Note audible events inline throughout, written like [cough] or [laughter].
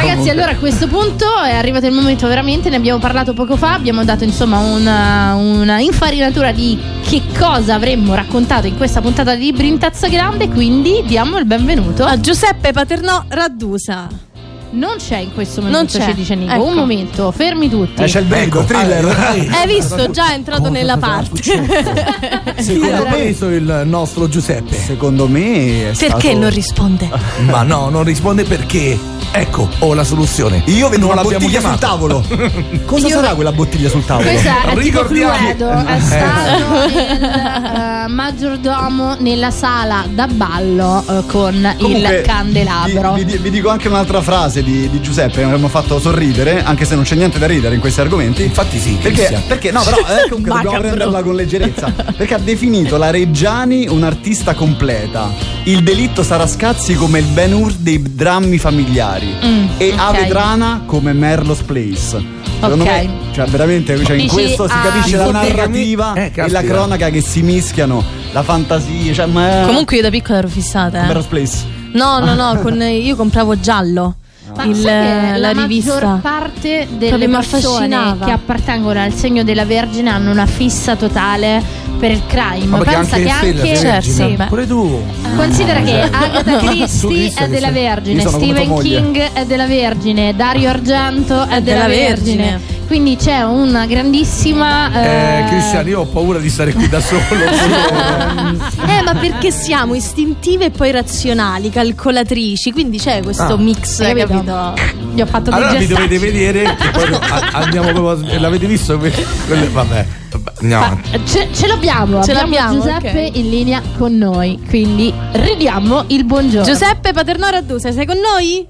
Ragazzi, allora a questo punto è arrivato il momento veramente, ne abbiamo parlato poco fa, abbiamo dato insomma una, una infarinatura di che cosa avremmo raccontato in questa puntata di Libri in Tazza Grande, quindi diamo il benvenuto. A Giuseppe Paternò Raddusa. Non c'è in questo momento, Non c'è. ci dice Nico. Ecco. Un momento, fermi tutti. Eh, c'è il brivido, Ecco, thriller. ah. Hai visto? Già è entrato Cosa nella parte. [laughs] Secondo me preso il nostro Giuseppe. Secondo me è Perché stato- non risponde? Ma no, non risponde perché. Ecco, ho la soluzione. Io vedo non una bottiglia chiamato. sul tavolo. Cosa Io- sarà quella bottiglia sul tavolo? Questa è tipo Ricordiamo- Cluedo, è Eh. stato il eh, maggiordomo nella sala da ballo eh, con Comunque, il candelabro. Vi, vi- vi dico anche un'altra frase di, di Giuseppe mi ha fatto sorridere, anche se non c'è niente da ridere in questi argomenti. Infatti sì, Perché, perché no, però eh, [laughs] comunque dobbiamo prenderla con leggerezza. Perché ha definito la Reggiani un'artista completa. Il delitto Sarascazzi come il Ben Hur dei drammi familiari. Mm, e ok. Avedrana come Merlo's Place. Secondo Ok. me, cioè veramente cioè, in questo si ah, capisce la narrativa eh, e la cronaca che si mischiano, la fantasia, cioè ma Comunque io da piccola ero fissata. Eh. Merlo's Place. No, no, no, [laughs] con- io compravo giallo. Ma il- che la maggior rivista. parte delle persone che appartengono al segno della Vergine hanno una fissa totale per il crime. Ma Pensa anche che anche. Certo, beh. Pure tu. Considera che Agatha [laughs] Tu Christie è della Vergine, Stephen. King è della Vergine, Dario Argento è, È della, della Vergine. Vergine. Quindi c'è una grandissima. Eh, eh, Cristian, io ho paura di stare qui da [laughs] solo. Eh, ma perché siamo istintive e poi razionali, calcolatrici, quindi c'è questo Ah. mix, Hai capito? capito? Gli ho fatto allora vi dovete vedere poi [laughs] andiamo proprio a- l'avete visto Que- quelle- vabbè avanti. ce, ce l'abbiamo, Ce abbiamo l'abbiamo, Giuseppe ok. in linea con noi, quindi ridiamo il buongiorno. Giuseppe Paternò Raddusa, sei con noi?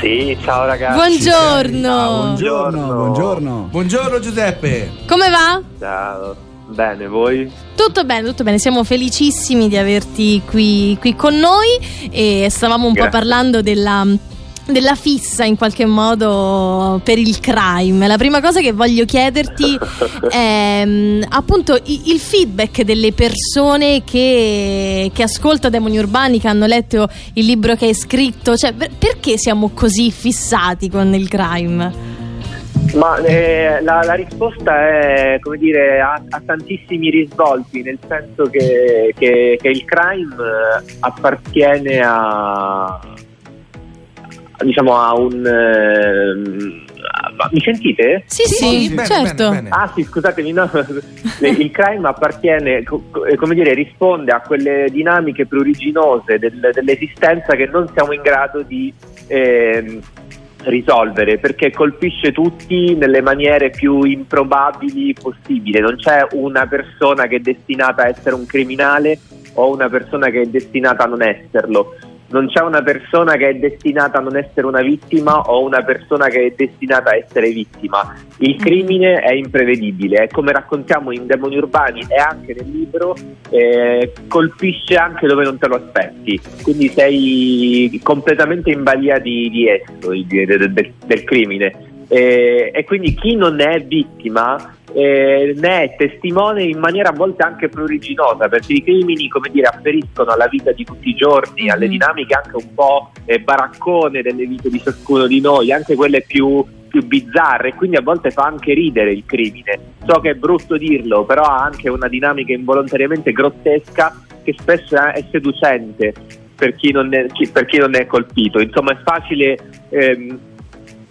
Sì, ciao ragazzi. Buongiorno. Buongiorno, buongiorno. buongiorno Giuseppe Come va? Ciao. Bene, voi? Tutto bene, tutto bene, siamo felicissimi di averti qui, qui con noi e stavamo un po' Grazie. parlando della, della fissa in qualche modo per il crime. La prima cosa che voglio chiederti [laughs] è mm, appunto il feedback delle persone che, che ascoltano Demoni Urbani, che hanno letto il libro che hai scritto, cioè per- perché siamo così fissati con il crime? Ma eh, la, la risposta è, come dire, ha, ha tantissimi risvolti, nel senso che, che- che il crime eh, appartiene a, diciamo, a un... a- mi sentite? Sì, sì, sì, bene, certo. bene, bene. Ah sì, scusatemi, no, [laughs] il crime appartiene, eh, come dire, risponde a quelle dinamiche pruriginose del- dell'esistenza che non siamo in grado di ehm, risolvere perché colpisce tutti nelle maniere più improbabili possibili. Non c'è una persona che è destinata a essere un criminale o una persona che è destinata a non esserlo. Non c'è una persona che è destinata a non essere una vittima o una persona che è destinata a essere vittima. Il crimine è imprevedibile, è come raccontiamo in Demoni Urbani e anche nel libro, eh, colpisce anche dove non te lo aspetti, quindi sei completamente in balia di, di esso, di- del, del- del crimine. Eh, e quindi chi non è vittima eh, ne è testimone in maniera a volte anche pruriginosa, perché i crimini, come dire, afferiscono alla vita di tutti i giorni, alle Mhm. dinamiche anche un po' eh, baraccone delle vite di ciascuno di noi, anche quelle più, più bizzarre, e quindi a volte fa anche ridere il crimine. So che è brutto dirlo, però ha anche una dinamica involontariamente grottesca che spesso è, seducente per chi, non è, per chi non è colpito. Insomma, è facile. ehm,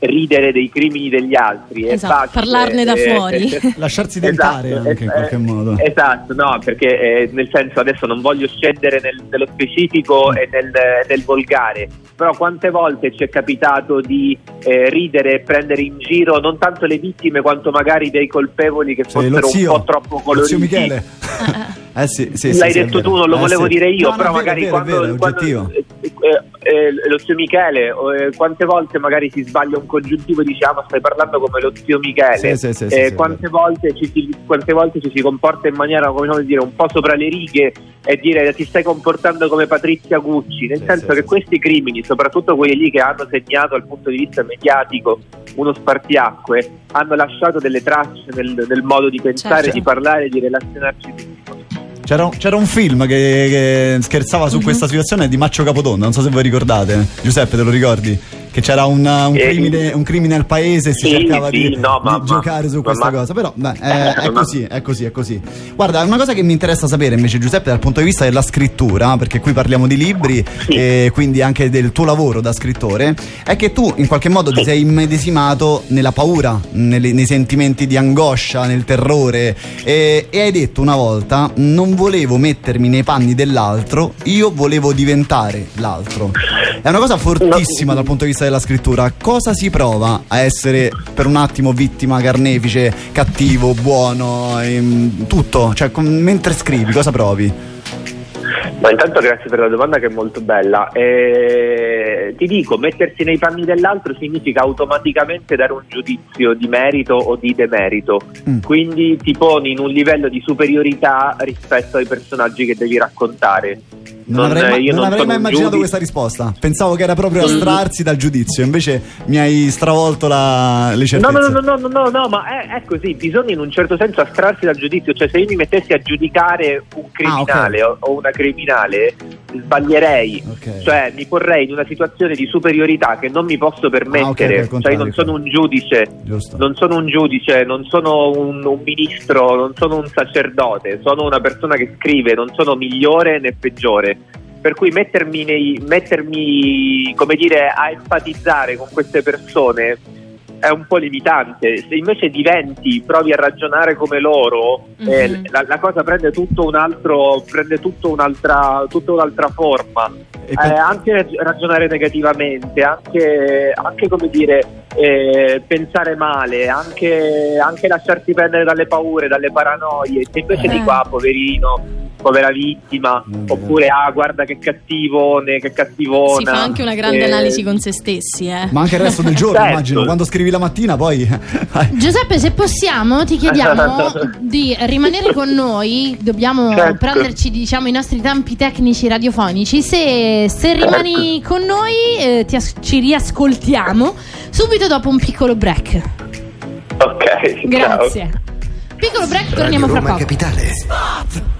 ridere dei crimini degli altri è Esatto, facile, parlarne da eh, fuori. eh, [laughs] Lasciarsi tentare Esatto, anche in eh, qualche modo. Esatto, no, perché eh, nel senso adesso non voglio scendere nel- nello specifico e nel, nel volgare, però quante volte ci è capitato di eh, ridere e prendere in giro non tanto le vittime quanto magari dei colpevoli che Sì, fossero zio, un po' troppo lo coloriti. zio Michele. [laughs] eh sì, sì, sì, L'hai sì, detto vero. tu, non lo Eh, volevo sì. dire io, No, no, però vero, magari vero, quando, vero, quando- oggettivo. eh, eh, lo zio Michele, eh, quante volte magari si sbaglia un congiuntivo dice ma stai parlando come lo zio Michele, Sì, sì, sì, Eh, sì, quante, volte ci si, quante volte ci si comporta in maniera come dire un po' sopra le righe e dire ti stai comportando come Patrizia Gucci, nel Sì, senso sì, che sì, questi crimini, soprattutto quelli lì che hanno segnato dal punto di vista mediatico uno spartiacque, hanno lasciato delle tracce nel, nel modo di pensare, Certo. di parlare, di relazionarci. C'era un, c'era un film che, che scherzava su questa situazione di Maccio Capotonda, non so se voi ricordate. Giuseppe, te lo ricordi? Che c'era un, un, Eh, crimine, un crimine al paese e si sì, cercava sì, di, no, ma- di giocare su ma- questa ma- cosa. Però beh, [laughs] è, è Ma- così, è così, è così. Guarda, una cosa che mi interessa sapere invece, Giuseppe, dal punto di vista della scrittura, perché qui parliamo di libri Sì. e quindi anche del tuo lavoro da scrittore, è che tu in qualche modo ti sei immedesimato nella paura, nelle- nei sentimenti di angoscia, nel terrore e, e hai detto una volta non volevo mettermi nei panni dell'altro, io volevo diventare l'altro. È una cosa fortissima dal punto di vista della scrittura. Cosa si prova a essere per un attimo vittima, carnefice, cattivo, buono, ehm, tutto? Cioè, com- mentre scrivi, cosa provi? Ma intanto grazie per la domanda che è molto bella. Eh, ti dico, mettersi nei panni dell'altro significa automaticamente dare un giudizio di merito o di demerito. Mm. Quindi ti poni in un livello di superiorità rispetto ai personaggi che devi raccontare. Non, Non- avrei, ma- non non avrei mai immaginato giudice. questa risposta. Pensavo che era proprio Mm. astrarsi dal giudizio, invece mi hai stravolto la, le No, certezze. no, no, no, no, no, no, ma è, è così, bisogna in un certo senso astrarsi dal giudizio, cioè se io mi mettessi a giudicare un criminale Ah, o, o una criminale sbaglierei, Ok. cioè mi porrei in una situazione di superiorità che non mi posso permettere, Ah, ok, ok, cioè non sono un giudice, Giusto. non sono un giudice, non sono un, un ministro, non sono un sacerdote, sono una persona che scrive, non sono migliore né peggiore. Per cui mettermi, nei, mettermi come dire, a empatizzare con queste persone è un po' limitante. Se invece diventi, provi a ragionare come loro, eh, Mhm. la, la cosa prende tutto un altro, prende tutto un'altra, tutta un'altra forma. Eh, per- anche rag- ragionare negativamente, anche, anche, come dire, eh, pensare male, anche, anche lasciarti prendere dalle paure, dalle paranoie. Se invece Eh. dico, ah, poverino, povera vittima, Mm, oppure, ah, guarda che cattivone, che cattivona. Si fa anche una grande Eh, analisi con se stessi, eh. Ma anche il resto del giorno, [laughs] Certo. immagino. Quando scrivi la mattina, poi. [laughs] Giuseppe, se possiamo, ti chiediamo [laughs] di rimanere con noi. Dobbiamo Certo. prenderci, diciamo, i nostri tempi tecnici radiofonici. Se, se rimani con noi, eh, ti as- ci riascoltiamo subito dopo un piccolo break. Ok, Grazie. Piccolo break, torniamo fra Roma poco. Capitale.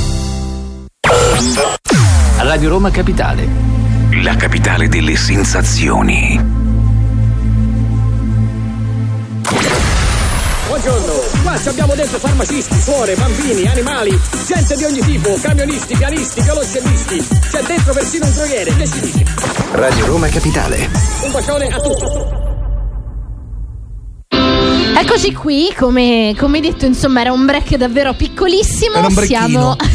Radio Roma Capitale. La capitale delle sensazioni. Buongiorno, qua ci abbiamo dentro farmacisti, suore, bambini, animali, gente di ogni tipo, camionisti, pianisti, calogeristi. C'è dentro persino un droiere, che si dice? Radio Roma Capitale. Un bacione a tutti. Eccoci qui, come, come detto, insomma, era un break davvero piccolissimo. Era un Siamo... [laughs]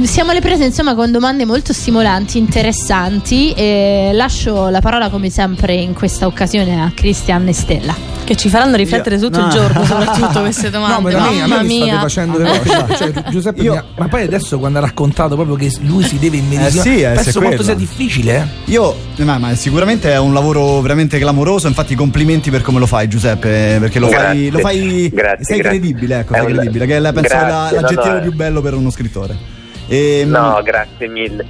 [laughs] Siamo alle prese, insomma, con domande molto stimolanti, interessanti. E lascio la parola, come sempre, in questa occasione a Cristian e Stella. Che ci faranno riflettere Io- tutto no. il giorno, [laughs] soprattutto queste domande. No, ma me, Mamma mi state mia. facendo le cose. [laughs] Cioè, Giuseppe, Io- mi ha- ma poi adesso quando ha raccontato proprio che lui si deve immedesimare, Eh sì, eh, penso quanto quello. sia difficile, eh. Io, ma, ma sicuramente è un lavoro veramente clamoroso. Infatti, complimenti per come lo fai, Giuseppe. Perché lo fai, Grazie. lo fai Grazie, sei grazie. credibile, ecco, sei credibile. Che è la- penso Grazie, la- no, l'aggettivo no, è- più bello per uno scrittore. E, No, grazie mille.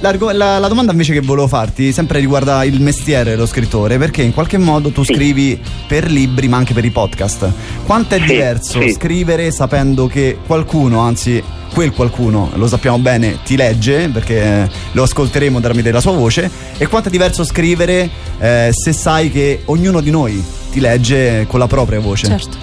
La, la domanda invece che volevo farti sempre riguarda il mestiere dello scrittore, perché in qualche modo tu Sì. scrivi per libri ma anche per i podcast. Quanto è Sì, diverso sì. scrivere sapendo che qualcuno, anzi quel qualcuno, lo sappiamo bene, ti legge, perché lo ascolteremo tramite la sua voce, e quanto è diverso scrivere eh, se sai che ognuno di noi ti legge con la propria voce? Certo.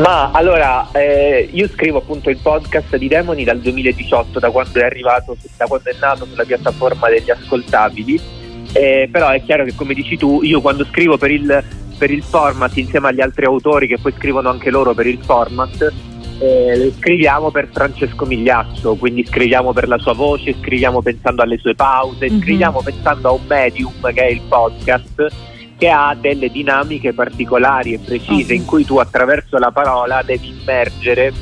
Ma allora, eh, io scrivo appunto il podcast di Demoni dal 2018, da quando è arrivato, da quando è nato sulla piattaforma degli ascoltabili. Eh, però è chiaro che, come dici tu, io quando scrivo per il, per il format insieme agli altri autori che poi scrivono anche loro per il format, eh, scriviamo per Francesco Migliaccio, quindi scriviamo per la sua voce, scriviamo pensando alle sue pause, Mhm. scriviamo pensando a un medium che è il podcast che ha delle dinamiche particolari e precise in cui tu attraverso la parola devi immergere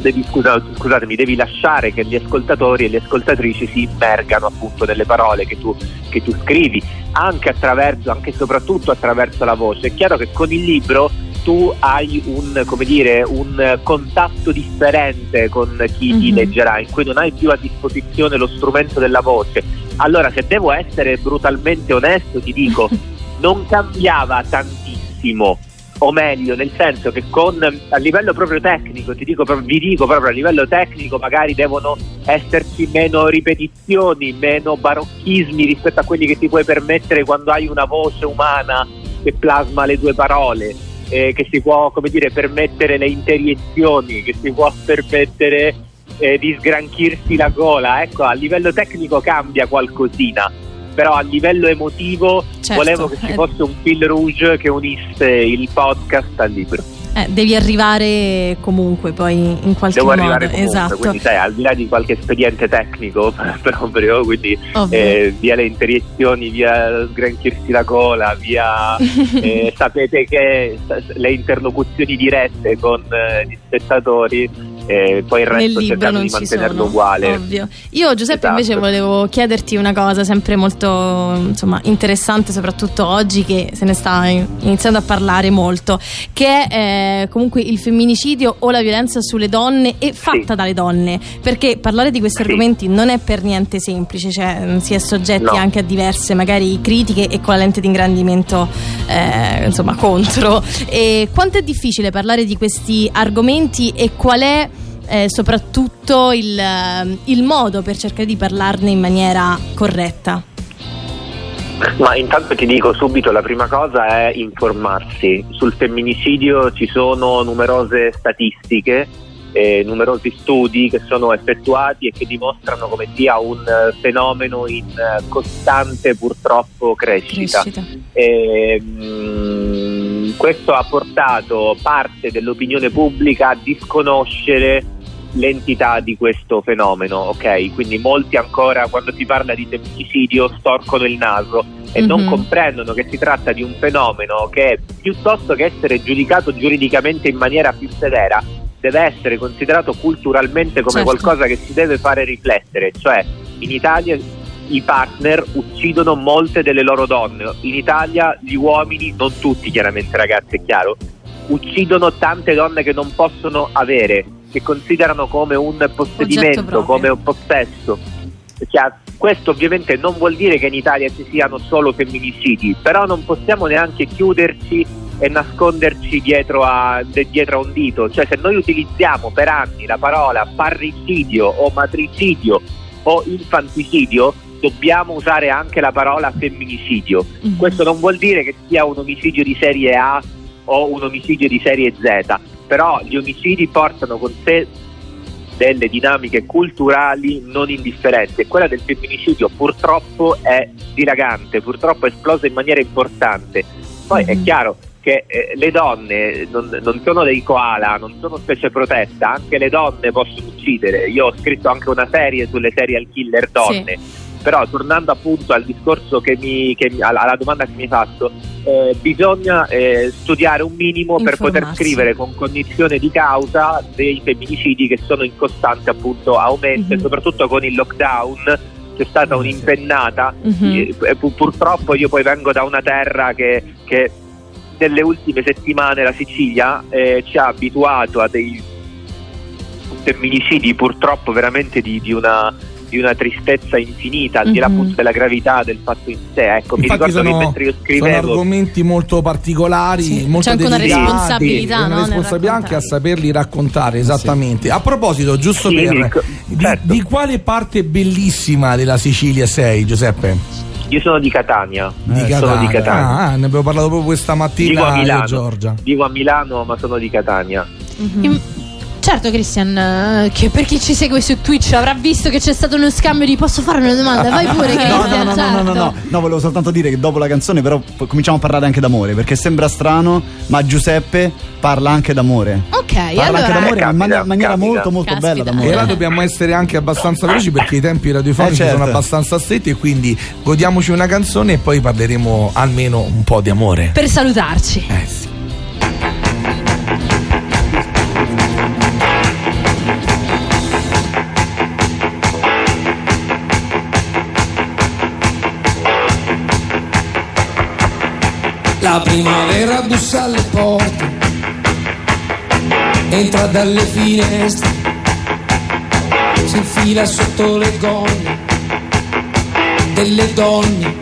devi, scusa, scusatemi, devi lasciare che gli ascoltatori e le ascoltatrici si immergano appunto nelle parole che tu, che tu scrivi, anche attraverso, anche e soprattutto attraverso la voce. È chiaro che con il libro tu hai un, come dire, un contatto differente con chi ti Mhm. leggerà, in cui non hai più a disposizione lo strumento della voce. Allora, se devo essere brutalmente onesto, ti dico, [laughs] non cambiava tantissimo. O meglio, nel senso che con a livello proprio tecnico, dico, vi dico proprio a livello tecnico, magari devono esserci meno ripetizioni, meno barocchismi rispetto a quelli che ti puoi permettere quando hai una voce umana che plasma le due parole, eh, che si può, dire, permettere le interiezioni, che si può permettere eh, di sgranchirsi la gola. Ecco, a livello tecnico cambia qualcosina, però a livello emotivo Certo, volevo che ci eh. fosse un fil rouge che unisse il podcast al libro. Eh, devi arrivare comunque poi in qualche Devo modo. arrivare comunque, esatto. quindi sai, al di là di qualche espediente tecnico [laughs] proprio, quindi eh, via le interiezioni, via sgranchirsi la gola, via [laughs] eh, sapete che le interlocuzioni dirette con eh, gli spettatori, eh, poi il resto cercando non di ci mantenerlo sono, uguale. ovvio. Io Giuseppe Esatto. invece volevo chiederti una cosa sempre molto insomma, interessante, soprattutto oggi che se ne sta in- iniziando a parlare molto, che è eh, comunque il femminicidio o la violenza sulle donne e fatta dalle donne, perché parlare di questi argomenti non è per niente semplice, cioè mm, si è soggetti No. anche a diverse magari critiche e con la lente di ingrandimento eh, insomma contro. E quanto è difficile parlare di questi argomenti e qual è eh, soprattutto il, eh, il modo per cercare di parlarne in maniera corretta. Ma intanto ti dico subito, la prima cosa è informarsi. Sul femminicidio ci sono numerose statistiche, eh, numerosi studi che sono effettuati e che dimostrano come sia un eh, fenomeno in eh, costante purtroppo crescita. E, mm, questo ha portato parte dell'opinione pubblica a disconoscere l'entità di questo fenomeno, ok? Quindi molti ancora quando si parla di femminicidio storcono il naso e non Mhm. comprendono che si tratta di un fenomeno che piuttosto che essere giudicato giuridicamente in maniera più severa deve essere considerato culturalmente come Certo. qualcosa che si deve fare riflettere, cioè in Italia i partner uccidono molte delle loro donne, in Italia gli uomini, non tutti chiaramente ragazzi è chiaro, uccidono tante donne che non possono avere, che considerano come un possedimento, come un possesso. Cioè, questo ovviamente non vuol dire che in Italia ci siano solo femminicidi, però non possiamo neanche chiuderci e nasconderci dietro a, dietro a un dito. Cioè se noi utilizziamo per anni la parola parricidio o matricidio o infanticidio, dobbiamo usare anche la parola femminicidio. Questo non vuol dire che sia un omicidio di serie A o un omicidio di serie Z, però gli omicidi portano con sé delle dinamiche culturali non indifferenti e quella del femminicidio purtroppo è dilagante, purtroppo è esplosa in maniera importante. Poi è chiaro che eh, le donne non, non sono dei koala, non sono specie protetta, anche le donne possono uccidere. Io ho scritto anche una serie sulle serial killer donne. Però tornando appunto al discorso che mi, che mi- alla, domanda che mi hai fatto, eh, bisogna eh, studiare un minimo per poter scrivere con cognizione di causa dei femminicidi che sono in costante appunto aumento e soprattutto con il lockdown c'è stata un'impennata. Mhm. e pu- purtroppo io poi vengo da una terra che, che nelle ultime settimane la Sicilia eh, ci ha abituato a dei femminicidi purtroppo veramente di, di una, di una tristezza infinita al di là Mhm. appunto della gravità del fatto in sé ecco mi Infatti ricordo che sono, mentre io sono scrivevo argomenti molto particolari, molto c'è anche una responsabilità, no, una responsabilità anche a saperli raccontare esattamente. A proposito, giusto Sì, per co- di, certo. di quale parte bellissima della Sicilia sei, Giuseppe? io sono di Catania Di Eh, sono di Catania Ah, ne abbiamo parlato proprio questa vivo a mattina io e Milano Giorgia. vivo a Milano ma sono di Catania Im- Certo, Christian, eh, che per chi ci segue su Twitch avrà visto che c'è stato uno scambio di posso fare una domanda? Vai [laughs] pure, No, Christian. no, no, no, no, no, no, no, volevo soltanto dire che dopo la canzone però p- cominciamo a parlare anche d'amore, perché sembra strano, ma Giuseppe parla anche d'amore. Ok, Parla allora anche d'amore ma in maniera capita. molto molto Caspita. bella d'amore. E là dobbiamo essere anche abbastanza veloci perché i tempi radiofonici Eh, certo. sono abbastanza stretti e quindi godiamoci una canzone e poi parleremo almeno un po' di amore. per salutarci. Eh sì. La primavera bussa alle porte, entra dalle finestre, si infila sotto le gonne delle donne.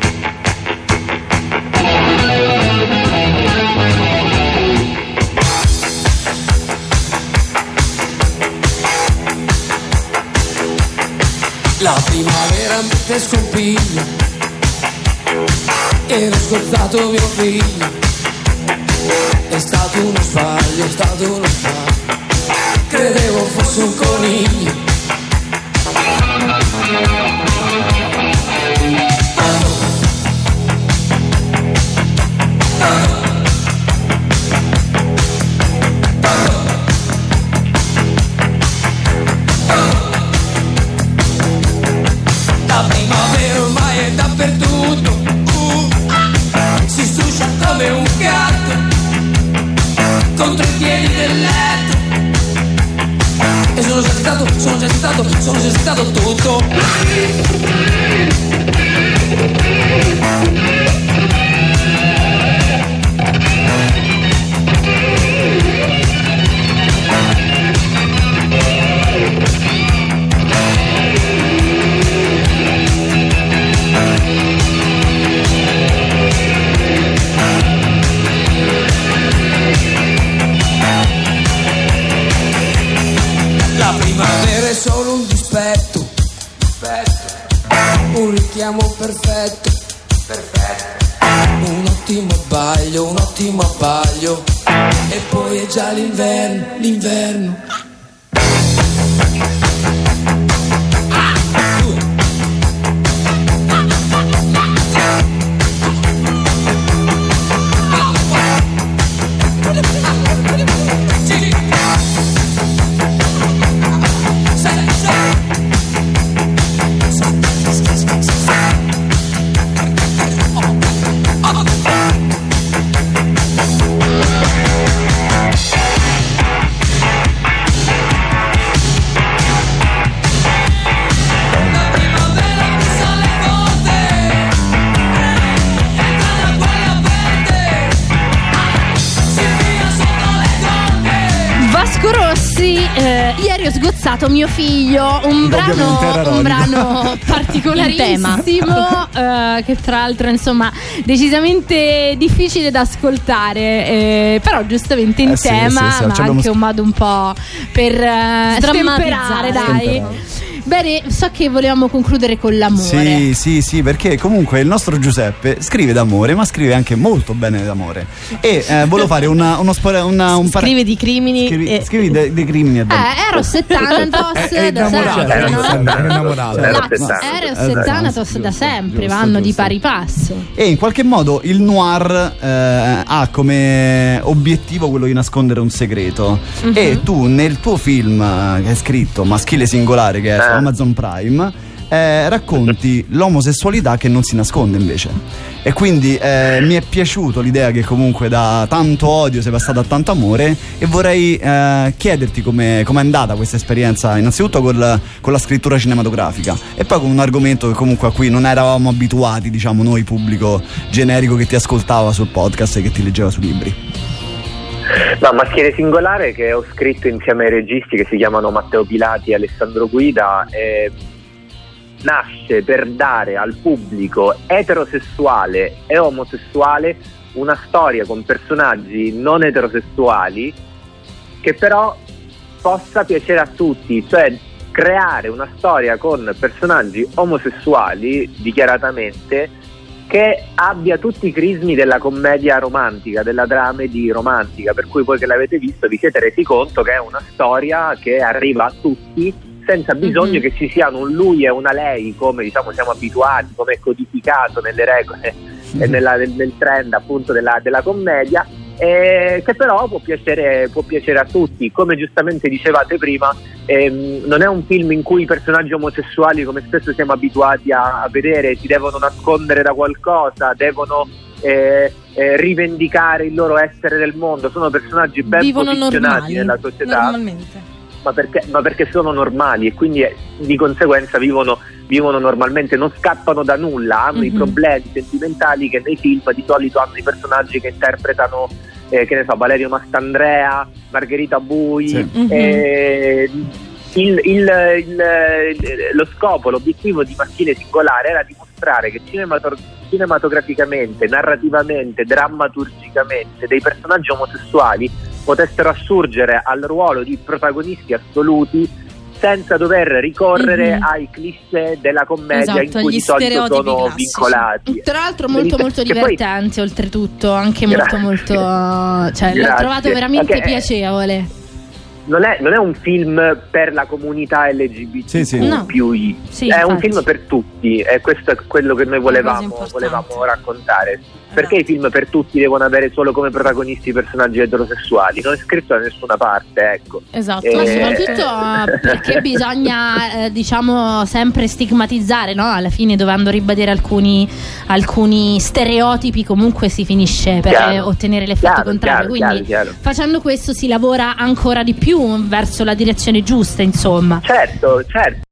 La primavera mette scompiglio, ero scordato mio figlio, è stato uno sbaglio, è stato uno sbaglio, credevo fosse un coniglio. Sono stato tutto. Un richiamo perfetto, un ottimo abbaglio, un ottimo abbaglio, e poi è già l'inverno, l'inverno. Sgozzato mio figlio, un brano, un brano [laughs] particolarissimo, eh, che tra l'altro insomma decisamente difficile da ascoltare, eh, però giustamente in Eh sì, tema, sì, sì, ma ci abbiamo anche un modo un po' per eh, stemperare, dai. Bene, so che volevamo concludere con l'amore. Sì, sì, sì, perché comunque il nostro Giuseppe scrive d'amore, ma scrive anche molto bene d'amore. E eh, volevo fare una, uno spora, una, un par- Scrive di crimini. scrivi, e- scrivi dei, dei crimini Eh, Eros e Thanatos È, da innamorato, sempre. Eros e Thanatos da sempre giusto, vanno di pari passo. E in qualche modo il noir eh, ha come obiettivo quello di nascondere un segreto. Mhm. E tu nel tuo film eh, che hai scritto, Maschile Singolare, che è Eh. Amazon Prime, eh, racconti [laughs] l'omosessualità che non si nasconde invece. E quindi eh, mi è piaciuto l'idea che comunque da tanto odio sei passato a tanto amore e vorrei eh, chiederti come è andata questa esperienza, innanzitutto col- con la scrittura cinematografica e poi con un argomento che comunque a cui non eravamo abituati, diciamo noi pubblico generico che ti ascoltava sul podcast e che ti leggeva sui libri. No, Maschile Singolare che ho scritto insieme ai registi che si chiamano Matteo Pilati e Alessandro Guida eh, nasce per dare al pubblico eterosessuale e omosessuale una storia con personaggi non eterosessuali che però possa piacere a tutti, cioè creare una storia con personaggi omosessuali dichiaratamente che abbia tutti i crismi della commedia romantica, della dramedy romantica, per cui voi che l'avete visto vi siete resi conto che è una storia che arriva a tutti senza bisogno Mhm. che ci siano un lui e una lei come diciamo siamo abituati, come è codificato nelle regole e nella- nel, nel trend appunto della, della commedia, eh, che però può piacere, può piacere a tutti. Come giustamente dicevate prima, ehm, non è un film in cui i personaggi omosessuali, come spesso siamo abituati a, a vedere, si devono nascondere da qualcosa, devono eh, eh, rivendicare il loro essere nel mondo, sono personaggi ben Vivono posizionati normali. nella società ma perché, ma perché sono normali e quindi eh, di conseguenza vivono vivono normalmente, non scappano da nulla, hanno i Mhm. problemi sentimentali che nei film di solito hanno i personaggi che interpretano, eh, che ne so, Valerio Mastandrea, Margherita Bui. Sì. Mhm. eh, il- il- il- lo scopo, l'obiettivo di Maschile Singolare era dimostrare che cinemator- cinematograficamente, narrativamente, drammaturgicamente dei personaggi omosessuali potessero assurgere al ruolo di protagonisti assoluti senza dover ricorrere Mhm. ai cliché della commedia Esatto, in cui di solito stereotipi sono classici. vincolati. Tra l'altro molto molto Che poi- divertente oltretutto, anche Grazie. molto molto cioè l'ho Grazie. trovato veramente Ok. piacevole. non è, non è un film per la comunità LGBT Sì, sì. No. più I. Sì, è un infatti. film per tutti e questo è quello che noi volevamo, volevamo raccontare. Perché i film per tutti devono avere solo come protagonisti personaggi eterosessuali? Non è scritto da nessuna parte, ecco. Esatto. Eh, Ma soprattutto eh, [laughs] perché bisogna, eh, diciamo, sempre stigmatizzare, no? Alla fine, dovendo ribadire alcuni, alcuni stereotipi, comunque si finisce per Chiaro. eh, ottenere l'effetto Chiaro, contrario. chiaro, Quindi, facendo questo, si lavora ancora di più verso la direzione giusta, insomma. Certo, certo,